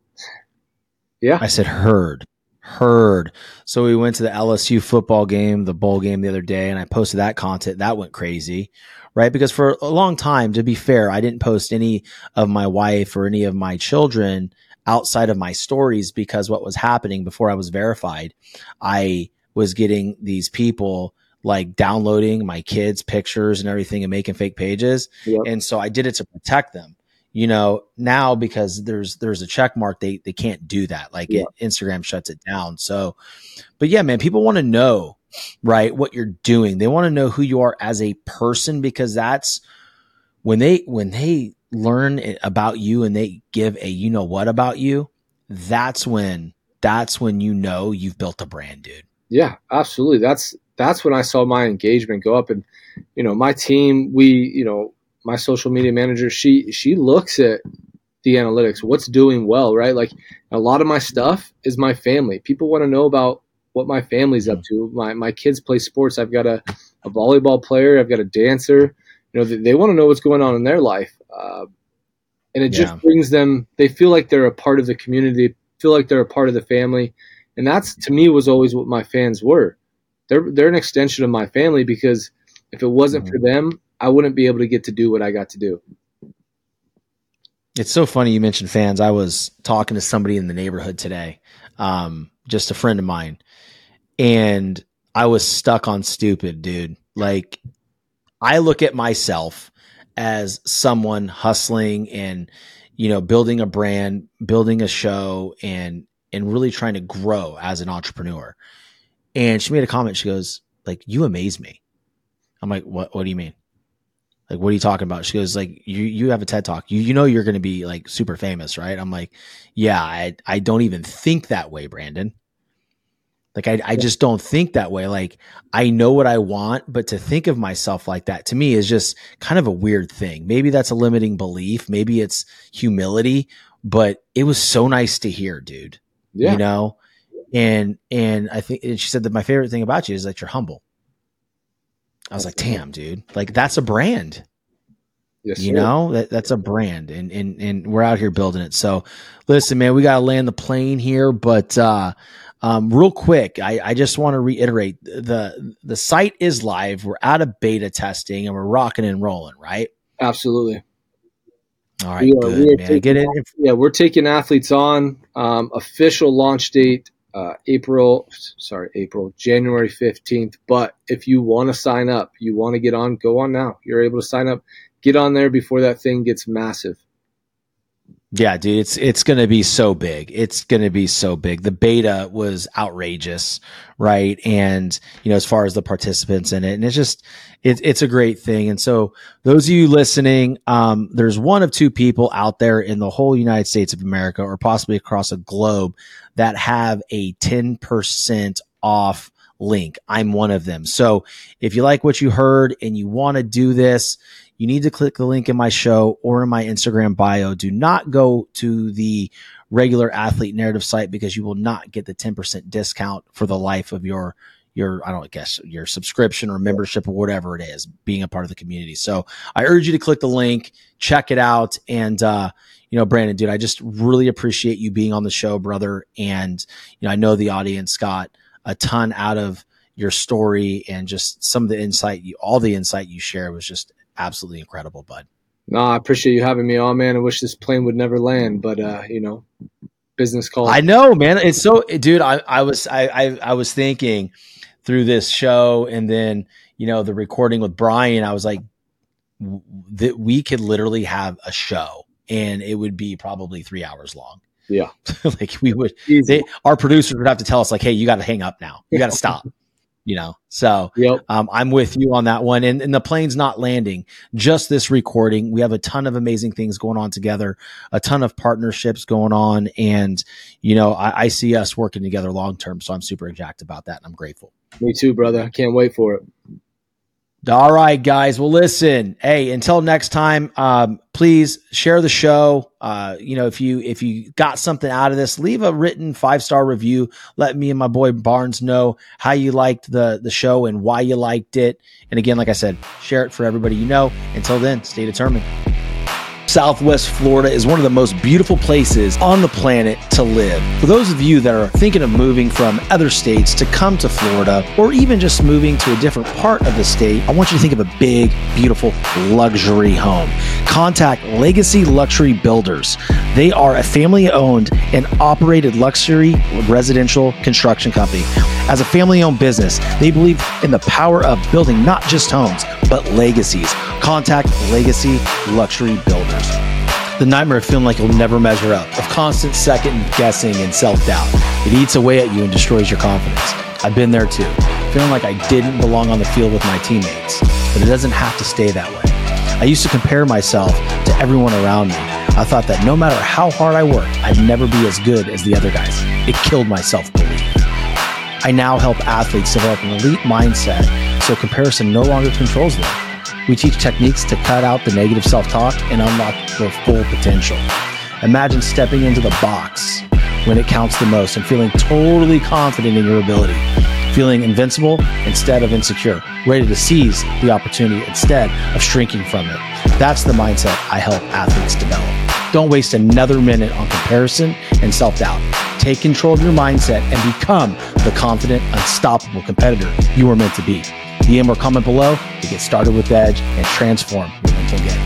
Yeah. I said, Heard, heard. So we went to the LSU football game, the bowl game the other day, and I posted that content. That went crazy, right? Because for a long time, to be fair, I didn't post any of my wife or any of my children outside of my stories because what was happening before I was verified, I was getting these people like downloading my kids' pictures and everything and making fake pages. Yep. And so I did it to protect them. You know, now because there's there's a check mark, they they can't do that. Like it, Instagram shuts it down. So, but yeah, man, people want to know, right, what you're doing. They want to know who you are as a person because that's when they when they learn about you and they give a you know what about you, that's when that's when you know you've built a brand, dude. Yeah, absolutely. That's that's when I saw my engagement go up and you know, my team, we, you know, my social media manager, she she looks at the analytics, what's doing well, right? Like a lot of my stuff is my family. People want to know about what my family's up to. My my kids play sports. I've got a, a volleyball player. I've got a dancer. You know, they, they want to know what's going on in their life. Uh, and it just brings them. They feel like they're a part of the community. They feel like they're a part of the family, and that's to me was always what my fans were. They're they're an extension of my family because if it wasn't mm-hmm. for them, I wouldn't be able to get to do what I got to do. It's so funny you mentioned fans. I was talking to somebody in the neighborhood today, um, just a friend of mine, and I was stuck on stupid, dude. Like, I look at myself as someone hustling and you know building a brand building a show and and really trying to grow as an entrepreneur. And she made a comment. She goes like you amaze me. I'm like what what do you mean? Like what are you talking about? She goes like you you have a ted talk. You you know you're going to be like super famous right? I'm like yeah i i don't even think that way brandon like I, I just don't think that way. Like I know what I want, but to think of myself like that to me is just kind of a weird thing. Maybe that's a limiting belief. Maybe it's humility, but it was so nice to hear, dude. Yeah. You know? And and I think and she said that my favorite thing about you is that you're humble. I was like, damn, dude. Like that's a brand. Yes, you sir. know that that's a brand, and and and we're out here building it. So, listen, man, we got to land the plane here, but uh, um, real quick, I, I just want to reiterate the the site is live. We're out of beta testing and we're rocking and rolling, right? Absolutely. All right, we are, good, we man. Taking, Get in. Yeah, we're taking athletes on. Um, official launch date uh, April, sorry, April, January 15th. But if you want to sign up, you want to get on, go on now. You're able to sign up. Get on there before that thing gets massive. Yeah, dude, it's it's going to be so big. It's going to be so big. The beta was outrageous, right? And you know, as far as the participants in it, and it's just it's it's a great thing. And so, those of you listening, um, there's one of two people out there in the whole United States of America, or possibly across a globe, that have a ten percent off link. I'm one of them. So, if you like what you heard and you want to do this, you need to click the link in my show or in my Instagram bio. Do not go to the regular athlete narrative site because you will not get the 10% discount for the life of your your I don't guess your subscription or membership or whatever it is, being a part of the community. So I urge you to click the link, check it out, and uh, you know, Brandon, dude, I just really appreciate you being on the show, brother. And you know, I know the audience got a ton out of your story and just some of the insight you all the insight you share was just absolutely incredible, bud. No, I appreciate you having me on, man. I wish this plane would never land, but uh, you know, business call. I know, man. It's so, dude. I, I was, I, I, I was thinking through this show, and then you know the recording with Brian. I was like, that we could literally have a show, and it would be probably three hours long. Yeah, *laughs* like we would. They, our producers would have to tell us, like, "Hey, you got to hang up now. You got to stop." *laughs* you know. So Yep. um, I'm with you on that one. And, and the plane's not landing, just this recording. We have a ton of amazing things going on together, a ton of partnerships going on. And, you know, I, I see us working together long term. So I'm super jacked about that. And I'm grateful. Me too, brother. I can't wait for it. All right, guys. Well, listen. Hey, until next time, um, please share the show. Uh, you know, if you if you got something out of this, leave a written five star review. Let me and my boy Barnes know how you liked the the show and why you liked it. And again, like I said, share it for everybody you know. Until then, stay determined. Southwest Florida is one of the most beautiful places on the planet to live. For those of you that are thinking of moving from other states to come to Florida, or even just moving to a different part of the state, I want you to think of a big, beautiful luxury home. Contact Legacy Luxury Builders. They are a family owned and operated luxury residential construction company. As a family owned business, they believe in the power of building not just homes, but legacies. Contact Legacy Luxury Builders. The nightmare of feeling like you'll never measure up, of constant second guessing and self doubt. It eats away at you and destroys your confidence. I've been there too, feeling like I didn't belong on the field with my teammates, but it doesn't have to stay that way. I used to compare myself to everyone around me. I thought that no matter how hard I worked, I'd never be as good as the other guys. It killed my self belief. I now help athletes develop an elite mindset so comparison no longer controls them. We teach techniques to cut out the negative self talk and unlock their full potential. Imagine stepping into the box when it counts the most and feeling totally confident in your ability, feeling invincible instead of insecure, ready to seize the opportunity instead of shrinking from it. That's the mindset I help athletes develop. Don't waste another minute on comparison and self doubt. Take control of your mindset and become the confident, unstoppable competitor you are meant to be. DM or comment below to get started with Edge and transform your mental game.